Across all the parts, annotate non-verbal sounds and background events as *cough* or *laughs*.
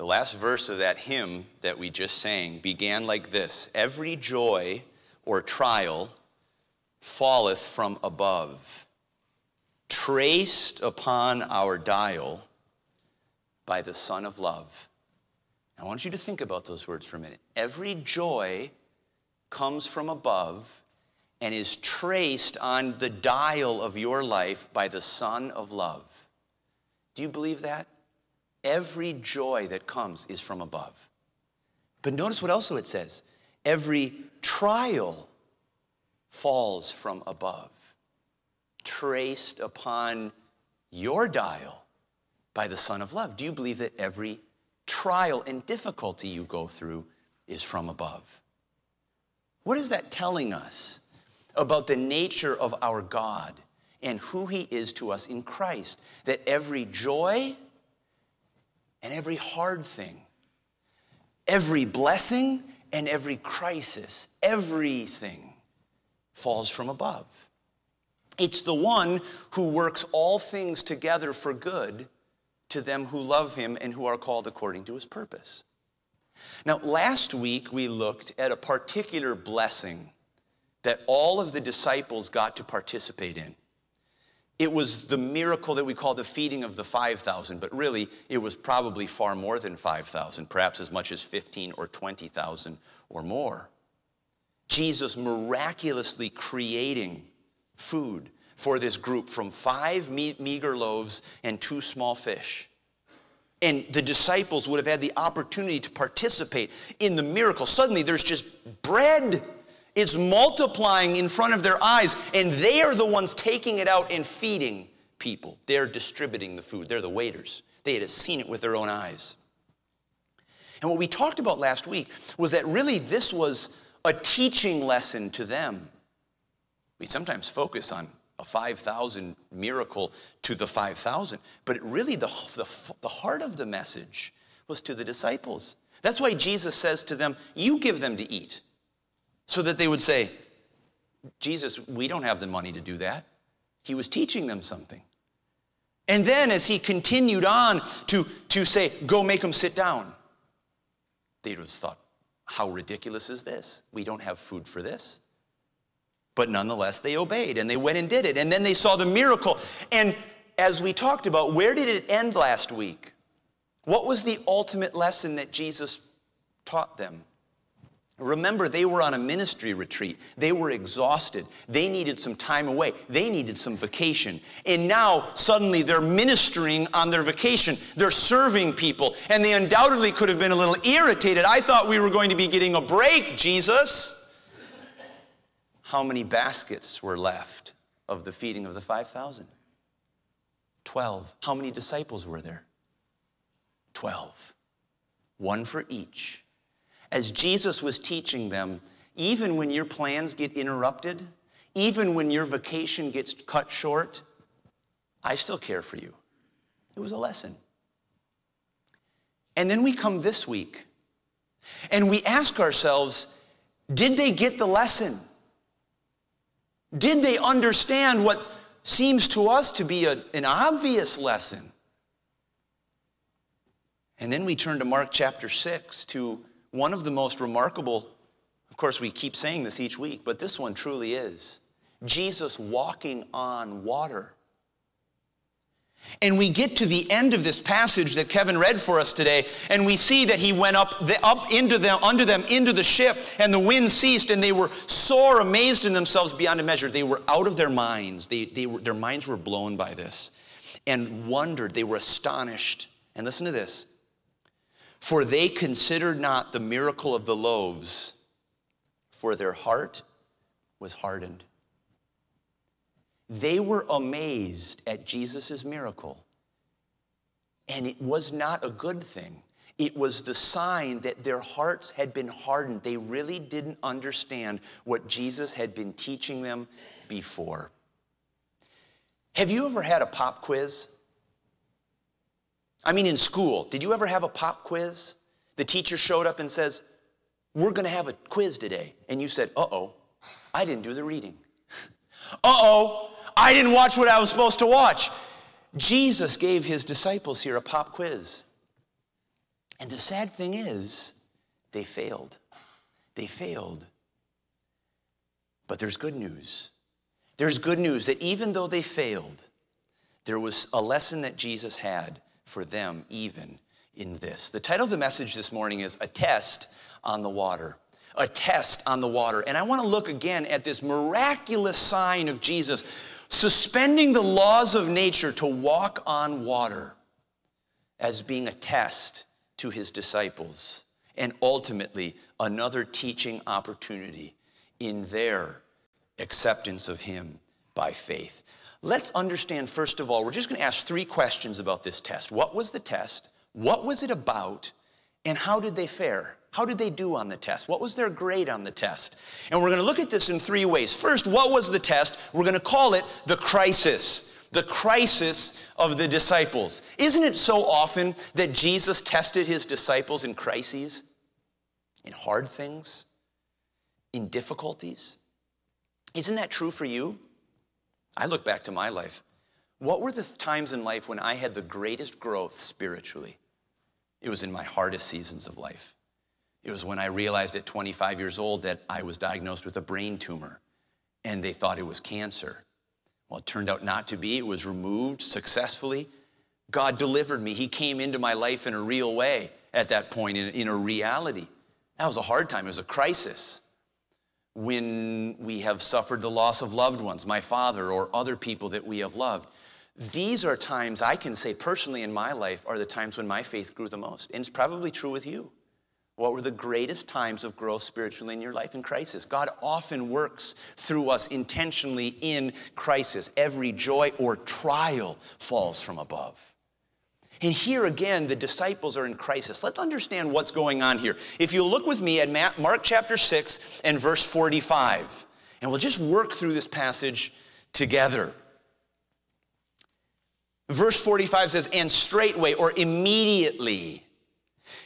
The last verse of that hymn that we just sang began like this Every joy or trial falleth from above, traced upon our dial by the Son of Love. I want you to think about those words for a minute. Every joy comes from above and is traced on the dial of your life by the Son of Love. Do you believe that? Every joy that comes is from above. But notice what also it says every trial falls from above, traced upon your dial by the Son of Love. Do you believe that every trial and difficulty you go through is from above? What is that telling us about the nature of our God and who He is to us in Christ? That every joy and every hard thing, every blessing and every crisis, everything falls from above. It's the one who works all things together for good to them who love him and who are called according to his purpose. Now, last week we looked at a particular blessing that all of the disciples got to participate in. It was the miracle that we call the feeding of the 5,000, but really it was probably far more than 5,000, perhaps as much as 15 or 20,000 or more. Jesus miraculously creating food for this group from five meager loaves and two small fish. And the disciples would have had the opportunity to participate in the miracle. Suddenly, there's just bread. It's multiplying in front of their eyes, and they are the ones taking it out and feeding people. They're distributing the food, they're the waiters. They had seen it with their own eyes. And what we talked about last week was that really this was a teaching lesson to them. We sometimes focus on a 5,000 miracle to the 5,000. But it really, the, the, the heart of the message was to the disciples. That's why Jesus says to them, You give them to eat. So that they would say, Jesus, we don't have the money to do that. He was teaching them something. And then as he continued on to, to say, Go make them sit down, they would have thought, How ridiculous is this? We don't have food for this. But nonetheless, they obeyed and they went and did it. And then they saw the miracle. And as we talked about, where did it end last week? What was the ultimate lesson that Jesus taught them? Remember, they were on a ministry retreat. They were exhausted. They needed some time away. They needed some vacation. And now, suddenly, they're ministering on their vacation. They're serving people. And they undoubtedly could have been a little irritated. I thought we were going to be getting a break, Jesus how many baskets were left of the feeding of the 5,000? 12. How many disciples were there? 12. One for each. As Jesus was teaching them, even when your plans get interrupted, even when your vacation gets cut short, I still care for you. It was a lesson. And then we come this week and we ask ourselves, did they get the lesson? Did they understand what seems to us to be a, an obvious lesson? And then we turn to Mark chapter 6 to one of the most remarkable, of course, we keep saying this each week, but this one truly is Jesus walking on water. And we get to the end of this passage that Kevin read for us today, and we see that he went up, the, up into them, under them, into the ship, and the wind ceased, and they were sore amazed in themselves beyond a measure. They were out of their minds. They, they were, their minds were blown by this, and wondered. They were astonished. And listen to this: for they considered not the miracle of the loaves, for their heart was hardened. They were amazed at Jesus' miracle. And it was not a good thing. It was the sign that their hearts had been hardened. They really didn't understand what Jesus had been teaching them before. Have you ever had a pop quiz? I mean, in school, did you ever have a pop quiz? The teacher showed up and says, We're going to have a quiz today. And you said, Uh oh, I didn't do the reading. uh oh, I didn't watch what I was supposed to watch. Jesus gave his disciples here a pop quiz. And the sad thing is, they failed. They failed. But there's good news. There's good news that even though they failed, there was a lesson that Jesus had for them, even in this. The title of the message this morning is A Test on the Water. A test on the water. And I want to look again at this miraculous sign of Jesus suspending the laws of nature to walk on water as being a test to his disciples and ultimately another teaching opportunity in their acceptance of him by faith. Let's understand, first of all, we're just going to ask three questions about this test. What was the test? What was it about? And how did they fare? How did they do on the test? What was their grade on the test? And we're going to look at this in three ways. First, what was the test? We're going to call it the crisis. The crisis of the disciples. Isn't it so often that Jesus tested his disciples in crises, in hard things, in difficulties? Isn't that true for you? I look back to my life. What were the times in life when I had the greatest growth spiritually? It was in my hardest seasons of life. It was when I realized at 25 years old that I was diagnosed with a brain tumor and they thought it was cancer. Well, it turned out not to be. It was removed successfully. God delivered me. He came into my life in a real way at that point, in, in a reality. That was a hard time. It was a crisis when we have suffered the loss of loved ones, my father or other people that we have loved. These are times I can say personally in my life are the times when my faith grew the most. And it's probably true with you. What were the greatest times of growth spiritually in your life in crisis? God often works through us intentionally in crisis. Every joy or trial falls from above. And here again, the disciples are in crisis. Let's understand what's going on here. If you look with me at Mark chapter 6 and verse 45, and we'll just work through this passage together. Verse 45 says, And straightway or immediately,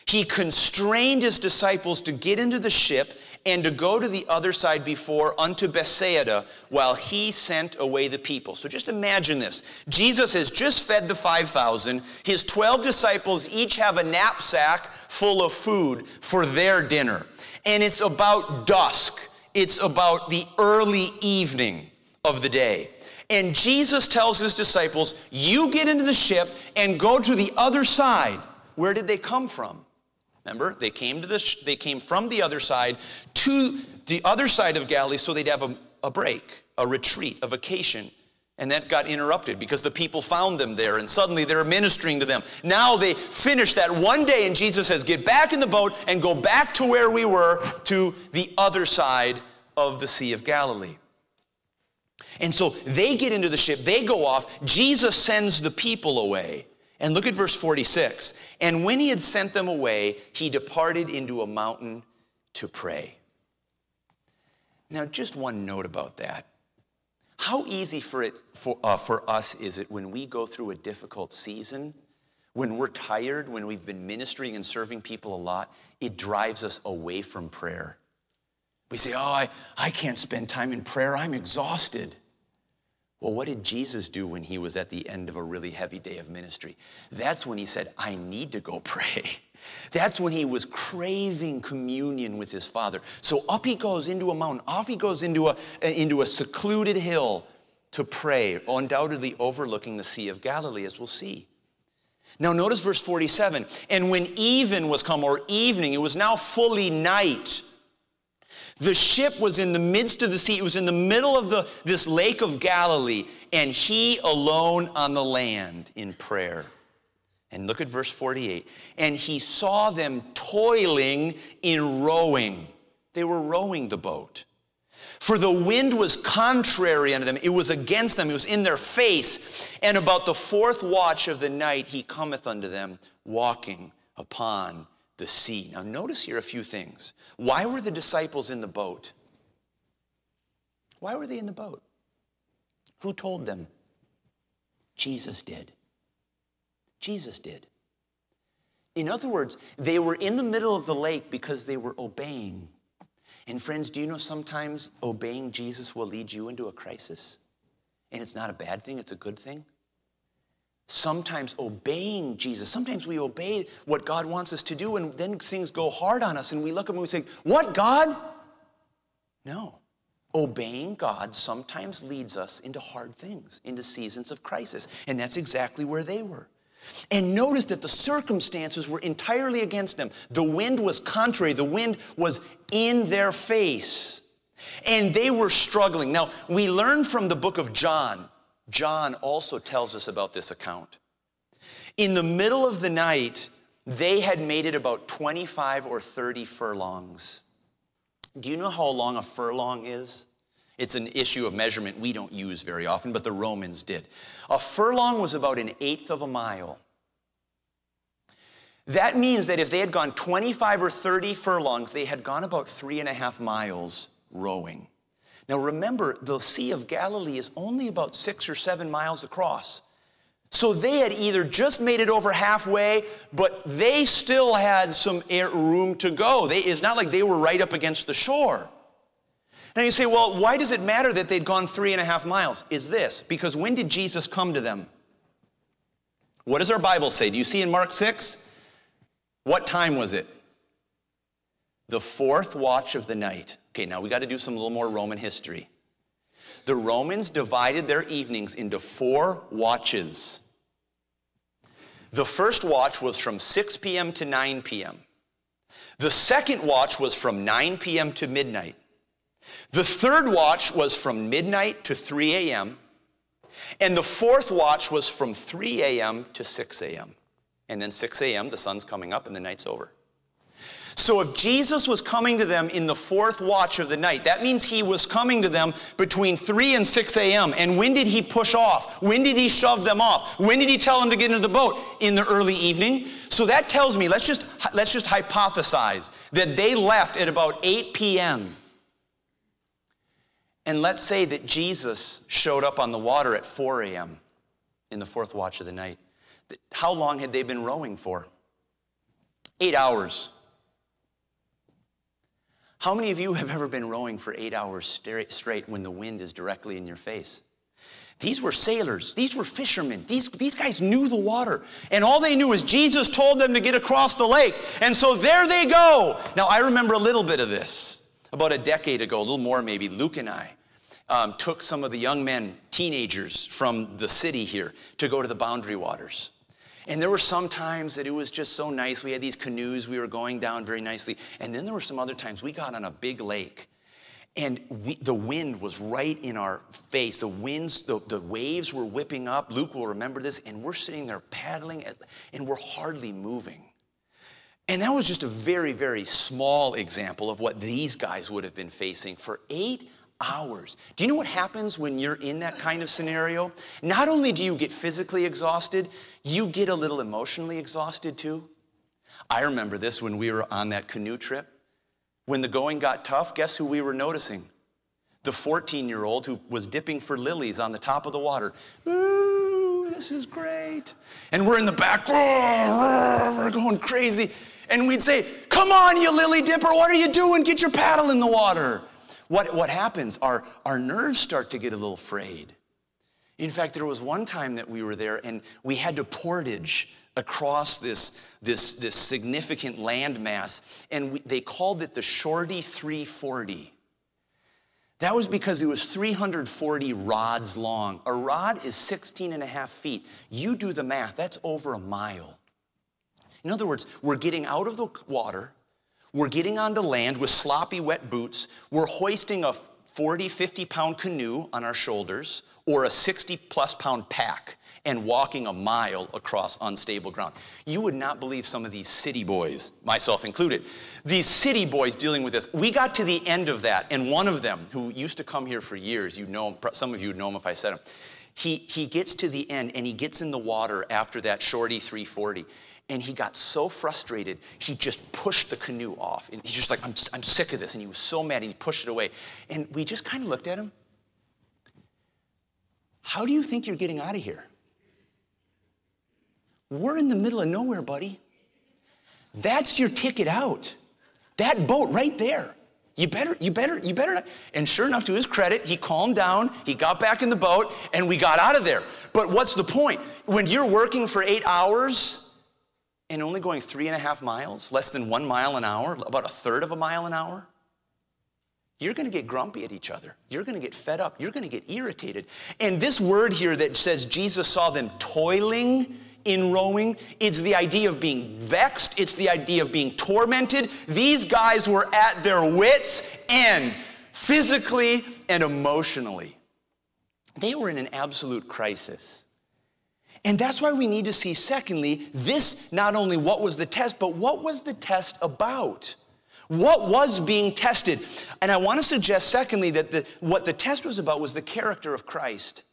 he constrained his disciples to get into the ship and to go to the other side before unto Bethsaida while he sent away the people. So just imagine this. Jesus has just fed the 5,000. His 12 disciples each have a knapsack full of food for their dinner. And it's about dusk, it's about the early evening of the day. And Jesus tells his disciples, You get into the ship and go to the other side. Where did they come from? Remember, they came to this, they came from the other side to the other side of Galilee so they'd have a, a break, a retreat, a vacation. And that got interrupted because the people found them there and suddenly they're ministering to them. Now they finished that one day and Jesus says, Get back in the boat and go back to where we were to the other side of the Sea of Galilee. And so they get into the ship, they go off. Jesus sends the people away. And look at verse 46. And when he had sent them away, he departed into a mountain to pray. Now, just one note about that. How easy for, it, for, uh, for us is it when we go through a difficult season, when we're tired, when we've been ministering and serving people a lot, it drives us away from prayer. We say, Oh, I, I can't spend time in prayer, I'm exhausted. Well, what did Jesus do when he was at the end of a really heavy day of ministry? That's when he said, I need to go *laughs* pray. That's when he was craving communion with his Father. So up he goes into a mountain, off he goes into a, into a secluded hill to pray, undoubtedly overlooking the Sea of Galilee, as we'll see. Now, notice verse 47 And when even was come, or evening, it was now fully night. The ship was in the midst of the sea. It was in the middle of the, this lake of Galilee, and he alone on the land in prayer. And look at verse 48. And he saw them toiling in rowing. They were rowing the boat. For the wind was contrary unto them, it was against them, it was in their face. And about the fourth watch of the night, he cometh unto them, walking upon the sea. Now, notice here a few things. Why were the disciples in the boat? Why were they in the boat? Who told them? Jesus did. Jesus did. In other words, they were in the middle of the lake because they were obeying. And, friends, do you know sometimes obeying Jesus will lead you into a crisis? And it's not a bad thing, it's a good thing. Sometimes obeying Jesus. Sometimes we obey what God wants us to do, and then things go hard on us, and we look at him and we say, What, God? No. Obeying God sometimes leads us into hard things, into seasons of crisis. And that's exactly where they were. And notice that the circumstances were entirely against them. The wind was contrary, the wind was in their face. And they were struggling. Now, we learn from the book of John John also tells us about this account. In the middle of the night, they had made it about 25 or 30 furlongs. Do you know how long a furlong is? It's an issue of measurement we don't use very often, but the Romans did. A furlong was about an eighth of a mile. That means that if they had gone 25 or 30 furlongs, they had gone about three and a half miles rowing. Now remember, the Sea of Galilee is only about six or seven miles across. So they had either just made it over halfway, but they still had some room to go. They, it's not like they were right up against the shore. Now you say, well, why does it matter that they'd gone three and a half miles? Is this because when did Jesus come to them? What does our Bible say? Do you see in Mark 6? What time was it? The fourth watch of the night. Okay, now we got to do some little more Roman history. The Romans divided their evenings into four watches. The first watch was from 6 p.m. to 9 p.m. The second watch was from 9 p.m. to midnight. The third watch was from midnight to 3 a.m. And the fourth watch was from 3 a.m. to 6 a.m. And then 6 a.m., the sun's coming up and the night's over. So if Jesus was coming to them in the fourth watch of the night, that means he was coming to them between 3 and 6 a.m. And when did he push off? When did he shove them off? When did he tell them to get into the boat? In the early evening. So that tells me, let's just, let's just hypothesize that they left at about 8 p.m. And let's say that Jesus showed up on the water at 4 a.m. in the fourth watch of the night. How long had they been rowing for? Eight hours. How many of you have ever been rowing for eight hours straight when the wind is directly in your face? These were sailors. These were fishermen. These, these guys knew the water. And all they knew is Jesus told them to get across the lake. And so there they go. Now, I remember a little bit of this. About a decade ago, a little more maybe, Luke and I um, took some of the young men, teenagers from the city here, to go to the boundary waters. And there were some times that it was just so nice. We had these canoes, we were going down very nicely. And then there were some other times we got on a big lake and we, the wind was right in our face. The winds, the, the waves were whipping up. Luke will remember this. And we're sitting there paddling at, and we're hardly moving. And that was just a very, very small example of what these guys would have been facing for eight hours. Do you know what happens when you're in that kind of scenario? Not only do you get physically exhausted, you get a little emotionally exhausted too. I remember this when we were on that canoe trip. When the going got tough, guess who we were noticing? The 14 year old who was dipping for lilies on the top of the water. Ooh, this is great. And we're in the back, oh, oh, we're going crazy. And we'd say, Come on, you lily dipper, what are you doing? Get your paddle in the water. What, what happens? Our, our nerves start to get a little frayed. In fact, there was one time that we were there and we had to portage across this, this, this significant landmass, and we, they called it the Shorty 340. That was because it was 340 rods long. A rod is 16 and a half feet. You do the math, that's over a mile. In other words, we're getting out of the water, we're getting onto land with sloppy, wet boots, we're hoisting a 40, 50 pound canoe on our shoulders or a 60 plus pound pack and walking a mile across unstable ground. You would not believe some of these city boys, myself included, these city boys dealing with this. We got to the end of that, and one of them, who used to come here for years, you know, some of you would know him if I said him, he, he gets to the end and he gets in the water after that shorty 340. And he got so frustrated, he just pushed the canoe off. And he's just like, I'm, I'm sick of this. And he was so mad, and he pushed it away. And we just kind of looked at him how do you think you're getting out of here? We're in the middle of nowhere, buddy. That's your ticket out. That boat right there. You better, you better, you better. And sure enough, to his credit, he calmed down, he got back in the boat, and we got out of there. But what's the point? When you're working for eight hours and only going three and a half miles, less than one mile an hour, about a third of a mile an hour, you're going to get grumpy at each other. You're going to get fed up. You're going to get irritated. And this word here that says Jesus saw them toiling in rowing, it's the idea of being vexed, it's the idea of being tormented. These guys were at their wits' end, physically and emotionally. They were in an absolute crisis. And that's why we need to see, secondly, this not only what was the test, but what was the test about? What was being tested? And I want to suggest, secondly, that the, what the test was about was the character of Christ.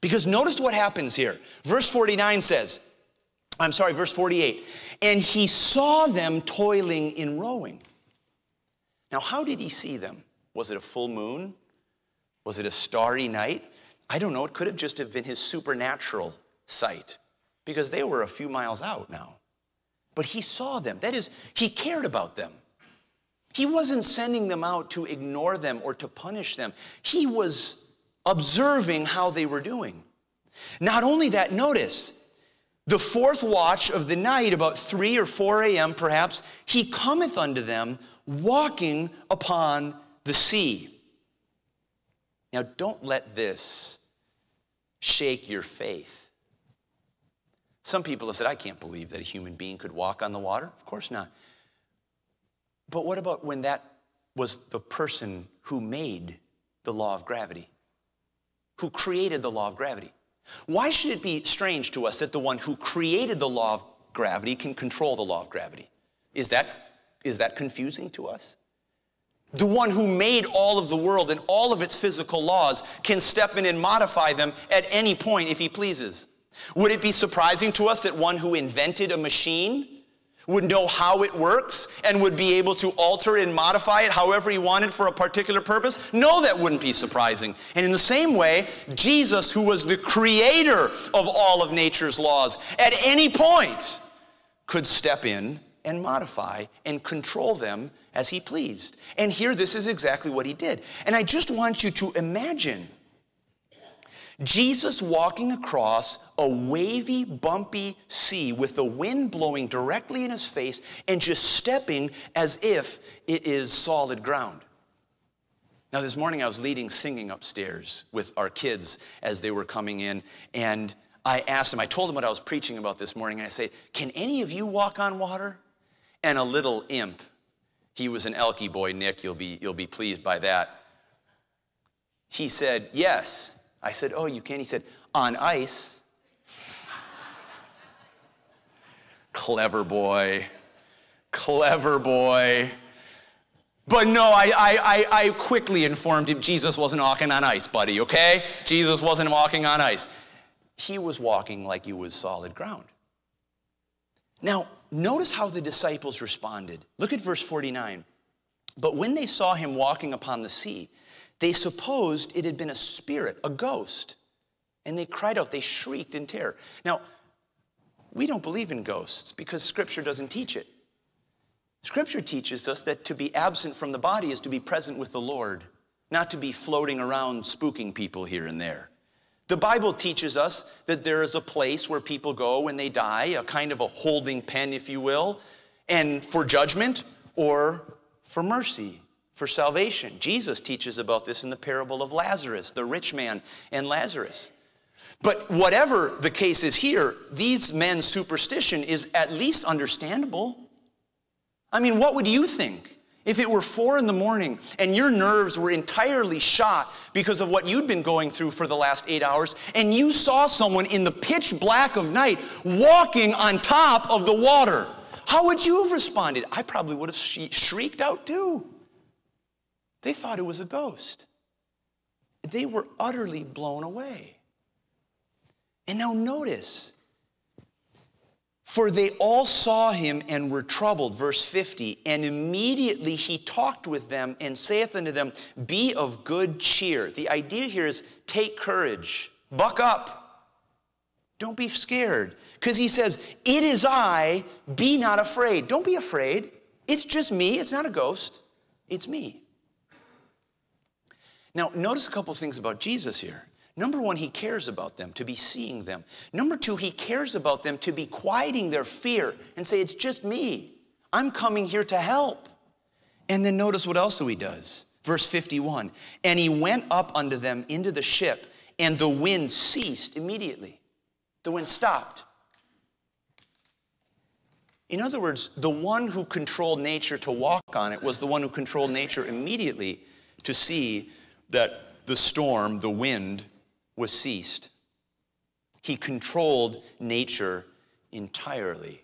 Because notice what happens here. Verse 49 says, I'm sorry, verse 48, and he saw them toiling in rowing. Now, how did he see them? Was it a full moon? Was it a starry night? I don't know. It could have just have been his supernatural sight because they were a few miles out now. But he saw them. That is, he cared about them. He wasn't sending them out to ignore them or to punish them. He was observing how they were doing. Not only that, notice, the fourth watch of the night, about 3 or 4 a.m. perhaps, he cometh unto them walking upon the sea. Now, don't let this shake your faith. Some people have said, I can't believe that a human being could walk on the water. Of course not. But what about when that was the person who made the law of gravity, who created the law of gravity? Why should it be strange to us that the one who created the law of gravity can control the law of gravity? Is that, is that confusing to us? The one who made all of the world and all of its physical laws can step in and modify them at any point if he pleases. Would it be surprising to us that one who invented a machine would know how it works and would be able to alter and modify it however he wanted for a particular purpose? No, that wouldn't be surprising. And in the same way, Jesus, who was the creator of all of nature's laws, at any point could step in and modify and control them as he pleased. And here, this is exactly what he did. And I just want you to imagine Jesus walking across a wavy, bumpy sea with the wind blowing directly in his face and just stepping as if it is solid ground. Now, this morning I was leading singing upstairs with our kids as they were coming in, and I asked them, I told them what I was preaching about this morning, and I say, Can any of you walk on water? And a little imp, he was an Elkie boy, Nick, you'll be, you'll be pleased by that. He said, Yes. I said, Oh, you can? He said, On ice. Clever boy. Clever boy. But no, I, I, I, quickly informed him Jesus wasn't walking on ice, buddy, okay? Jesus wasn't walking on ice. He was walking like he was solid ground. Now, notice how the disciples responded. Look at verse 49. But when they saw him walking upon the sea, they supposed it had been a spirit, a ghost, and they cried out, they shrieked in terror. Now, we don't believe in ghosts because Scripture doesn't teach it. Scripture teaches us that to be absent from the body is to be present with the Lord, not to be floating around spooking people here and there. The Bible teaches us that there is a place where people go when they die, a kind of a holding pen, if you will, and for judgment or for mercy for salvation. Jesus teaches about this in the parable of Lazarus, the rich man and Lazarus. But whatever the case is here, these men's superstition is at least understandable. I mean, what would you think if it were four in the morning and your nerves were entirely shot because of what you'd been going through for the last eight hours and you saw someone in the pitch black of night walking on top of the water? How would you have responded? I probably would have shrieked out too. They thought it was a ghost. They were utterly blown away. And now notice, for they all saw him and were troubled, verse 50. And immediately he talked with them and saith unto them, Be of good cheer. The idea here is take courage, buck up, don't be scared. Because he says, It is I, be not afraid. Don't be afraid. It's just me, it's not a ghost, it's me. Now, notice a couple things about Jesus here. Number one, he cares about them, to be seeing them. Number two, he cares about them to be quieting their fear and say, It's just me. I'm coming here to help. And then notice what else he does. Verse 51 And he went up unto them into the ship, and the wind ceased immediately. The wind stopped. In other words, the one who controlled nature to walk on it was the one who controlled nature immediately to see that the storm, the wind, was ceased. He controlled nature entirely.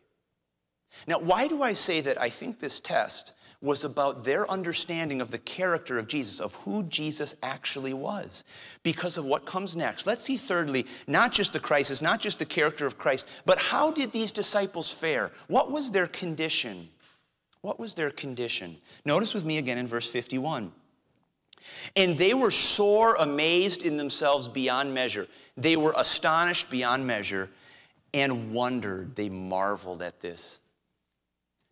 Now, why do I say that I think this test was about their understanding of the character of Jesus, of who Jesus actually was, because of what comes next. Let's see, thirdly, not just the crisis, not just the character of Christ, but how did these disciples fare? What was their condition? What was their condition? Notice with me again in verse 51. And they were sore amazed in themselves beyond measure. They were astonished beyond measure and wondered. They marveled at this.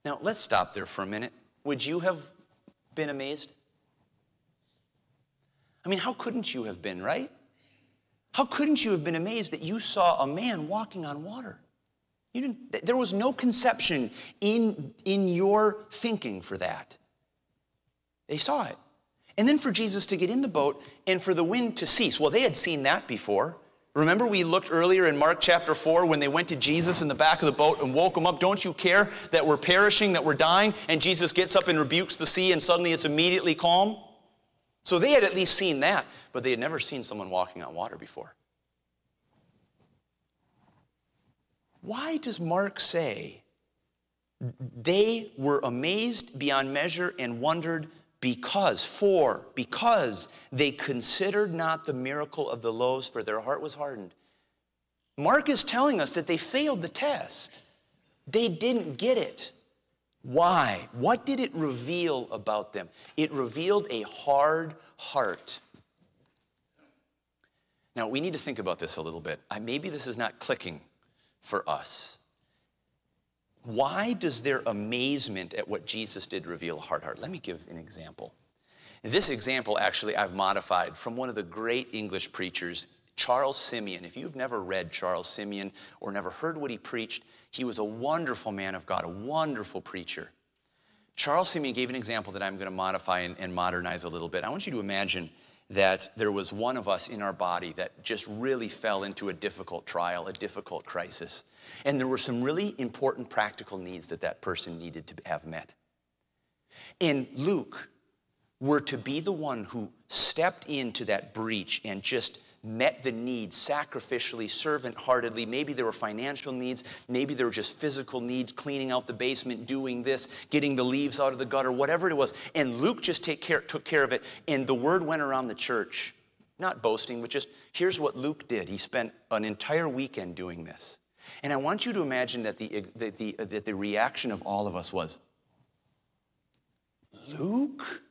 Now, let's stop there for a minute. Would you have been amazed? I mean, how couldn't you have been, right? How couldn't you have been amazed that you saw a man walking on water? You didn't, there was no conception in, in your thinking for that. They saw it. And then for Jesus to get in the boat and for the wind to cease. Well, they had seen that before. Remember, we looked earlier in Mark chapter 4 when they went to Jesus in the back of the boat and woke him up. Don't you care that we're perishing, that we're dying? And Jesus gets up and rebukes the sea, and suddenly it's immediately calm. So they had at least seen that, but they had never seen someone walking on water before. Why does Mark say they were amazed beyond measure and wondered because, for, because they considered not the miracle of the loaves, for their heart was hardened. Mark is telling us that they failed the test. They didn't get it. Why? What did it reveal about them? It revealed a hard heart. Now, we need to think about this a little bit. Maybe this is not clicking for us. Why does their amazement at what Jesus did reveal a hard heart? Let me give an example. This example, actually, I've modified from one of the great English preachers, Charles Simeon. If you've never read Charles Simeon or never heard what he preached, he was a wonderful man of God, a wonderful preacher. Charles Simeon gave an example that I'm going to modify and, and modernize a little bit. I want you to imagine that there was one of us in our body that just really fell into a difficult trial, a difficult crisis. And there were some really important practical needs that that person needed to have met. And Luke were to be the one who stepped into that breach and just met the needs sacrificially, servant heartedly. Maybe there were financial needs, maybe there were just physical needs, cleaning out the basement, doing this, getting the leaves out of the gutter, whatever it was. And Luke just take care, took care of it. And the word went around the church, not boasting, but just here's what Luke did. He spent an entire weekend doing this. And I want you to imagine that the, the, the, that the reaction of all of us was Luke?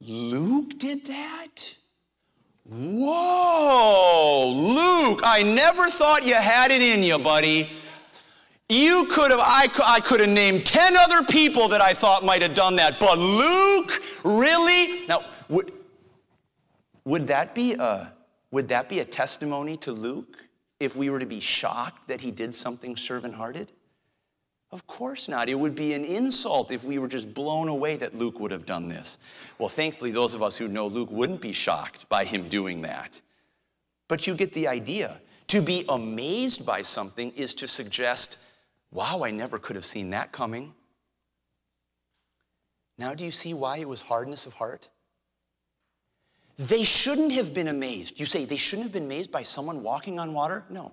Luke did that? Whoa, Luke, I never thought you had it in you, buddy. You could have, I, I could have named 10 other people that I thought might have done that, but Luke, really? Now, would, would that be a, would that be a testimony to Luke? if we were to be shocked that he did something servant hearted? Of course not. It would be an insult if we were just blown away that Luke would have done this. Well, thankfully, those of us who know Luke wouldn't be shocked by him doing that. But you get the idea. To be amazed by something is to suggest, wow, I never could have seen that coming. Now, do you see why it was hardness of heart? They shouldn't have been amazed. You say they shouldn't have been amazed by someone walking on water? No.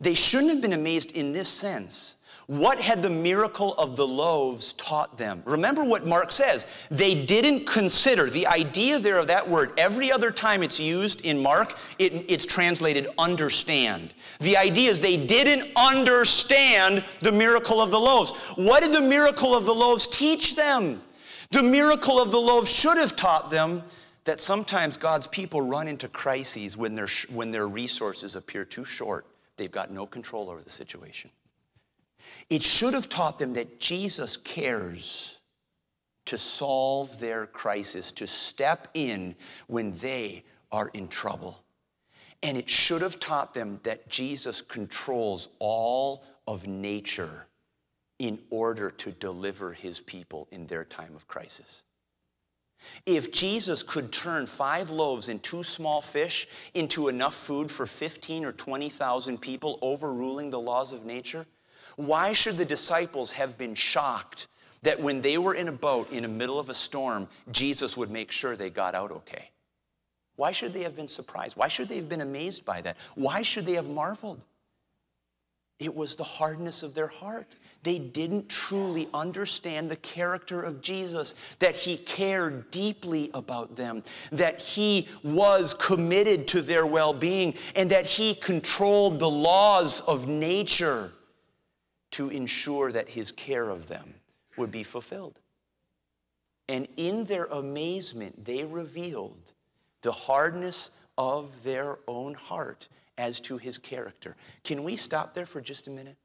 They shouldn't have been amazed in this sense. What had the miracle of the loaves taught them? Remember what Mark says. They didn't consider. The idea there of that word, every other time it's used in Mark, it, it's translated understand. The idea is they didn't understand the miracle of the loaves. What did the miracle of the loaves teach them? The miracle of the loaves should have taught them that sometimes God's people run into crises when their, when their resources appear too short. They've got no control over the situation. It should have taught them that Jesus cares to solve their crisis, to step in when they are in trouble. And it should have taught them that Jesus controls all of nature in order to deliver his people in their time of crisis. If Jesus could turn five loaves and two small fish into enough food for 15 or 20,000 people, overruling the laws of nature, why should the disciples have been shocked that when they were in a boat in the middle of a storm, Jesus would make sure they got out okay? Why should they have been surprised? Why should they have been amazed by that? Why should they have marveled? It was the hardness of their heart. They didn't truly understand the character of Jesus, that he cared deeply about them, that he was committed to their well being, and that he controlled the laws of nature to ensure that his care of them would be fulfilled. And in their amazement, they revealed the hardness of their own heart as to his character. Can we stop there for just a minute?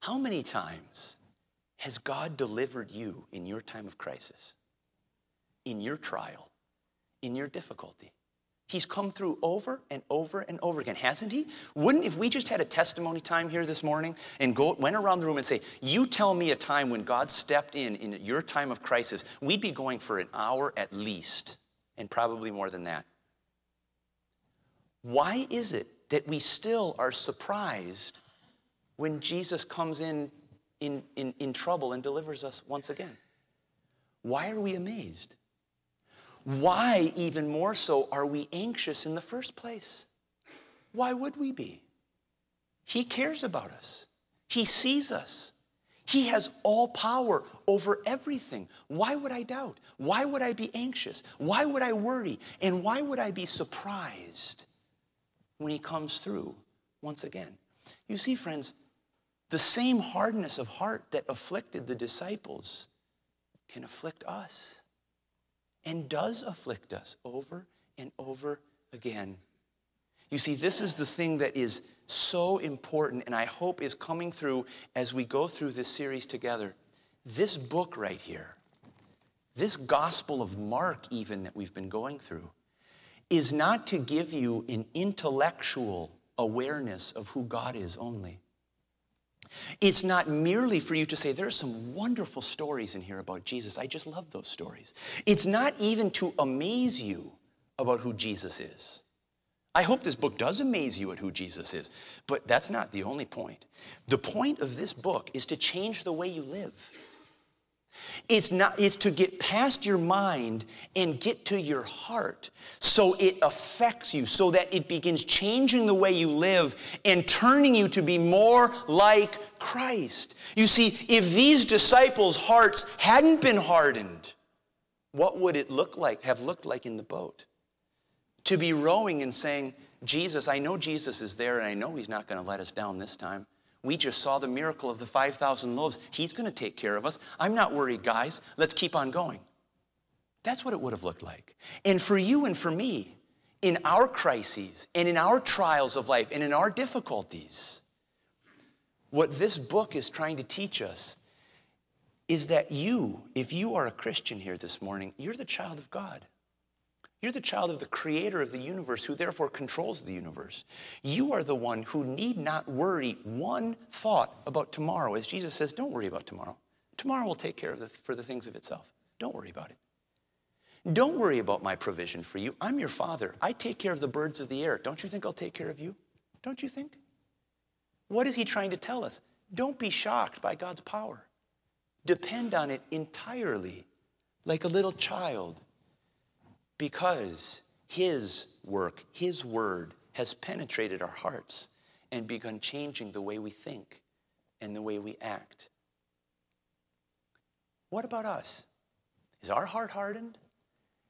How many times has God delivered you in your time of crisis, in your trial, in your difficulty? He's come through over and over and over again, hasn't he? Wouldn't if we just had a testimony time here this morning and go went around the room and say, "You tell me a time when God stepped in in your time of crisis." We'd be going for an hour at least, and probably more than that. Why is it that we still are surprised when Jesus comes in in, in, in trouble and delivers us once again? Why are we amazed? Why, even more so, are we anxious in the first place? Why would we be? He cares about us, He sees us. He has all power over everything. Why would I doubt? Why would I be anxious? Why would I worry? And why would I be surprised when He comes through once again? You see, friends, the same hardness of heart that afflicted the disciples can afflict us and does afflict us over and over again. You see, this is the thing that is so important, and I hope is coming through as we go through this series together. This book right here, this Gospel of Mark, even that we've been going through, is not to give you an intellectual awareness of who God is only. It's not merely for you to say, there are some wonderful stories in here about Jesus. I just love those stories. It's not even to amaze you about who Jesus is. I hope this book does amaze you at who Jesus is, but that's not the only point. The point of this book is to change the way you live. It's not it's to get past your mind and get to your heart so it affects you so that it begins changing the way you live and turning you to be more like Christ. You see, if these disciples' hearts hadn't been hardened, what would it look like have looked like in the boat? To be rowing and saying, "Jesus, I know Jesus is there and I know he's not going to let us down this time." We just saw the miracle of the 5,000 loaves. He's going to take care of us. I'm not worried, guys. Let's keep on going. That's what it would have looked like. And for you and for me, in our crises and in our trials of life and in our difficulties, what this book is trying to teach us is that you, if you are a Christian here this morning, you're the child of God. You're the child of the creator of the universe who therefore controls the universe. You are the one who need not worry one thought about tomorrow. As Jesus says, don't worry about tomorrow. Tomorrow will take care of the, for the things of itself. Don't worry about it. Don't worry about my provision for you. I'm your father. I take care of the birds of the air. Don't you think I'll take care of you? Don't you think? What is he trying to tell us? Don't be shocked by God's power. Depend on it entirely, like a little child because His work, His word, has penetrated our hearts and begun changing the way we think and the way we act. What about us? Is our heart hardened?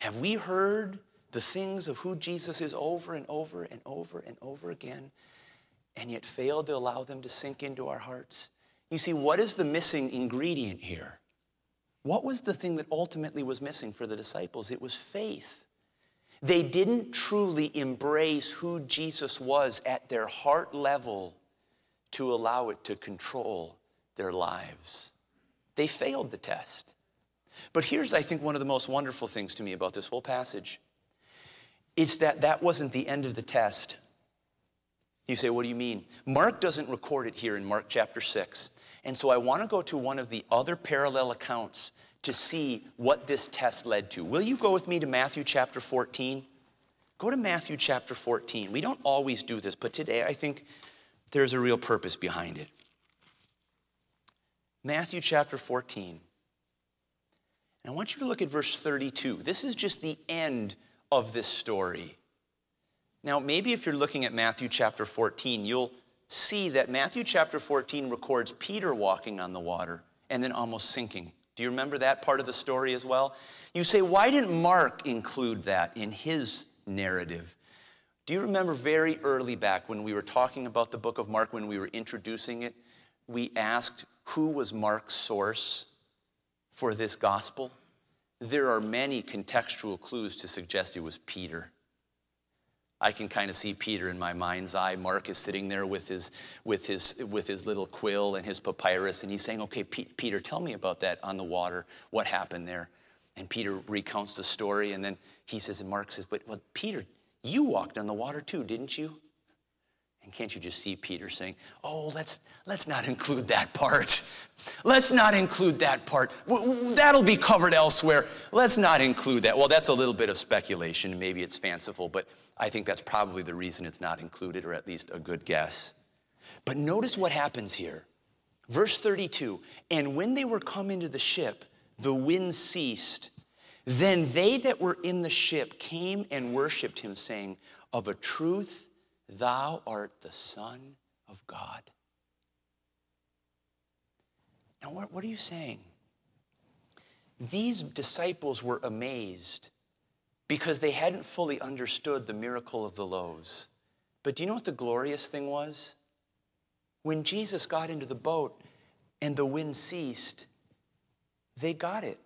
Have we heard the things of who Jesus is over and over and over and over again and yet failed to allow them to sink into our hearts? You see, what is the missing ingredient here? What was the thing that ultimately was missing for the disciples? It was faith. They didn't truly embrace who Jesus was at their heart level to allow it to control their lives. They failed the test. But here's, I think, one of the most wonderful things to me about this whole passage. It's that that wasn't the end of the test. You say, what do you mean? Mark doesn't record it here in Mark chapter 6. And so I want to go to one of the other parallel accounts to see what this test led to. Will you go with me to Matthew chapter 14? Go to Matthew chapter 14. We don't always do this, but today I think there's a real purpose behind it. Matthew chapter 14. And I want you to look at verse 32. This is just the end of this story. Now, maybe if you're looking at Matthew chapter 14, you'll see that Matthew chapter 14 records Peter walking on the water and then almost sinking. Do you remember that part of the story as well? You say, why didn't Mark include that in his narrative? Do you remember very early back when we were talking about the book of Mark, when we were introducing it, we asked who was Mark's source for this gospel? There are many contextual clues to suggest it was Peter. I can kind of see Peter in my mind's eye. Mark is sitting there with his, with his, with his little quill and his papyrus, and he's saying, Okay, Peter, tell me about that on the water. What happened there? And Peter recounts the story, and then he says, and Mark says, But well, Peter, you walked on the water too, didn't you? And can't you just see Peter saying, Oh, let's, let's not include that part. Let's not include that part. That'll be covered elsewhere. Let's not include that. Well, that's a little bit of speculation. Maybe it's fanciful, but I think that's probably the reason it's not included, or at least a good guess. But notice what happens here. Verse 32 And when they were come into the ship, the wind ceased. Then they that were in the ship came and worshiped him, saying, Of a truth, Thou art the Son of God. Now, what, what are you saying? These disciples were amazed because they hadn't fully understood the miracle of the loaves. But do you know what the glorious thing was? When Jesus got into the boat and the wind ceased, they got it.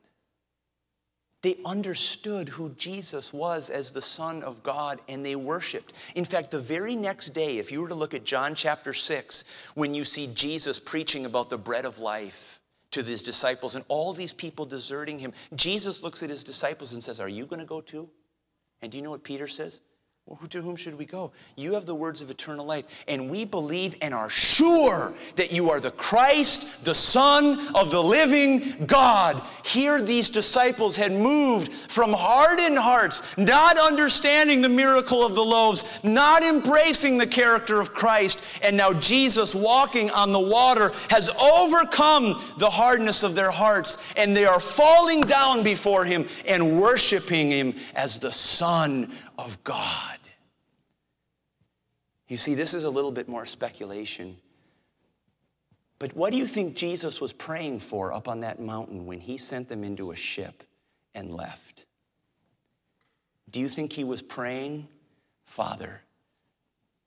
They understood who Jesus was as the Son of God and they worshiped. In fact, the very next day, if you were to look at John chapter 6, when you see Jesus preaching about the bread of life to his disciples and all these people deserting him, Jesus looks at his disciples and says, Are you going to go too? And do you know what Peter says? Well, to whom should we go? You have the words of eternal life, and we believe and are sure that you are the Christ, the Son of the living God. Here, these disciples had moved from hardened hearts, not understanding the miracle of the loaves, not embracing the character of Christ, and now Jesus, walking on the water, has overcome the hardness of their hearts, and they are falling down before Him and worshiping Him as the Son of God. You see, this is a little bit more speculation. But what do you think Jesus was praying for up on that mountain when he sent them into a ship and left? Do you think he was praying, Father,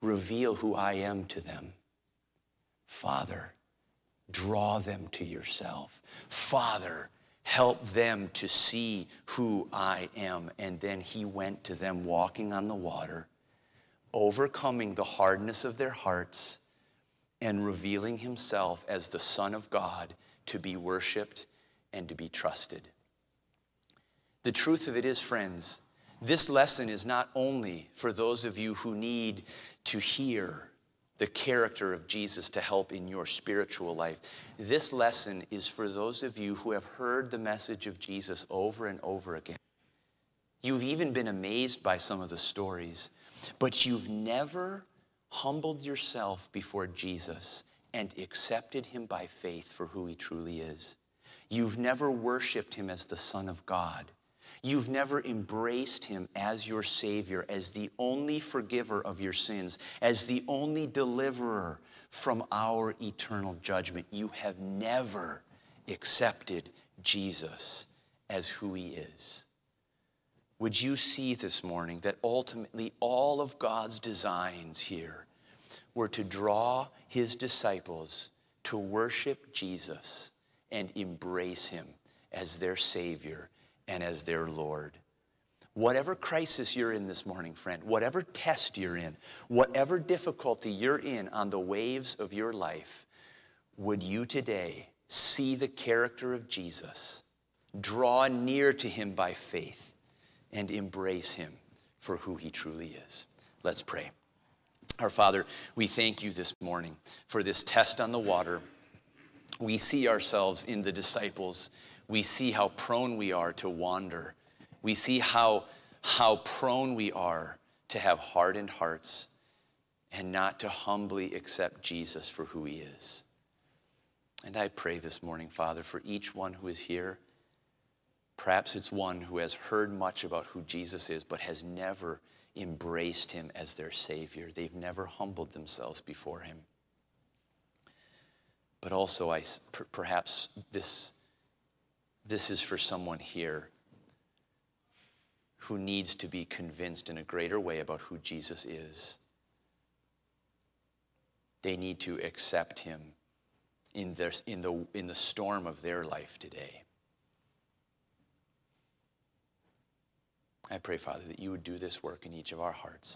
reveal who I am to them? Father, draw them to yourself. Father, help them to see who I am. And then he went to them walking on the water, overcoming the hardness of their hearts and revealing himself as the Son of God to be worshiped and to be trusted. The truth of it is, friends, this lesson is not only for those of you who need to hear the character of Jesus to help in your spiritual life. This lesson is for those of you who have heard the message of Jesus over and over again. You've even been amazed by some of the stories, but you've never humbled yourself before Jesus and accepted him by faith for who he truly is. You've never worshiped him as the Son of God. You've never embraced him as your Savior, as the only forgiver of your sins, as the only deliverer from our eternal judgment. You have never accepted Jesus as who he is. Would you see this morning that ultimately all of God's designs here were to draw his disciples to worship Jesus and embrace him as their Savior and as their Lord. Whatever crisis you're in this morning, friend, whatever test you're in, whatever difficulty you're in on the waves of your life, would you today see the character of Jesus, draw near to him by faith, and embrace him for who he truly is. Let's pray. Our Father, we thank you this morning for this test on the water. We see ourselves in the disciples. We see how prone we are to wander. We see how, how prone we are to have hardened hearts and not to humbly accept Jesus for who he is. And I pray this morning, Father, for each one who is here. Perhaps it's one who has heard much about who Jesus is, but has never embraced him as their Savior. They've never humbled themselves before him. But also, I, perhaps this, this is for someone here who needs to be convinced in a greater way about who Jesus is. They need to accept him in, their, in, the, in the storm of their life today. I pray, Father, that you would do this work in each of our hearts.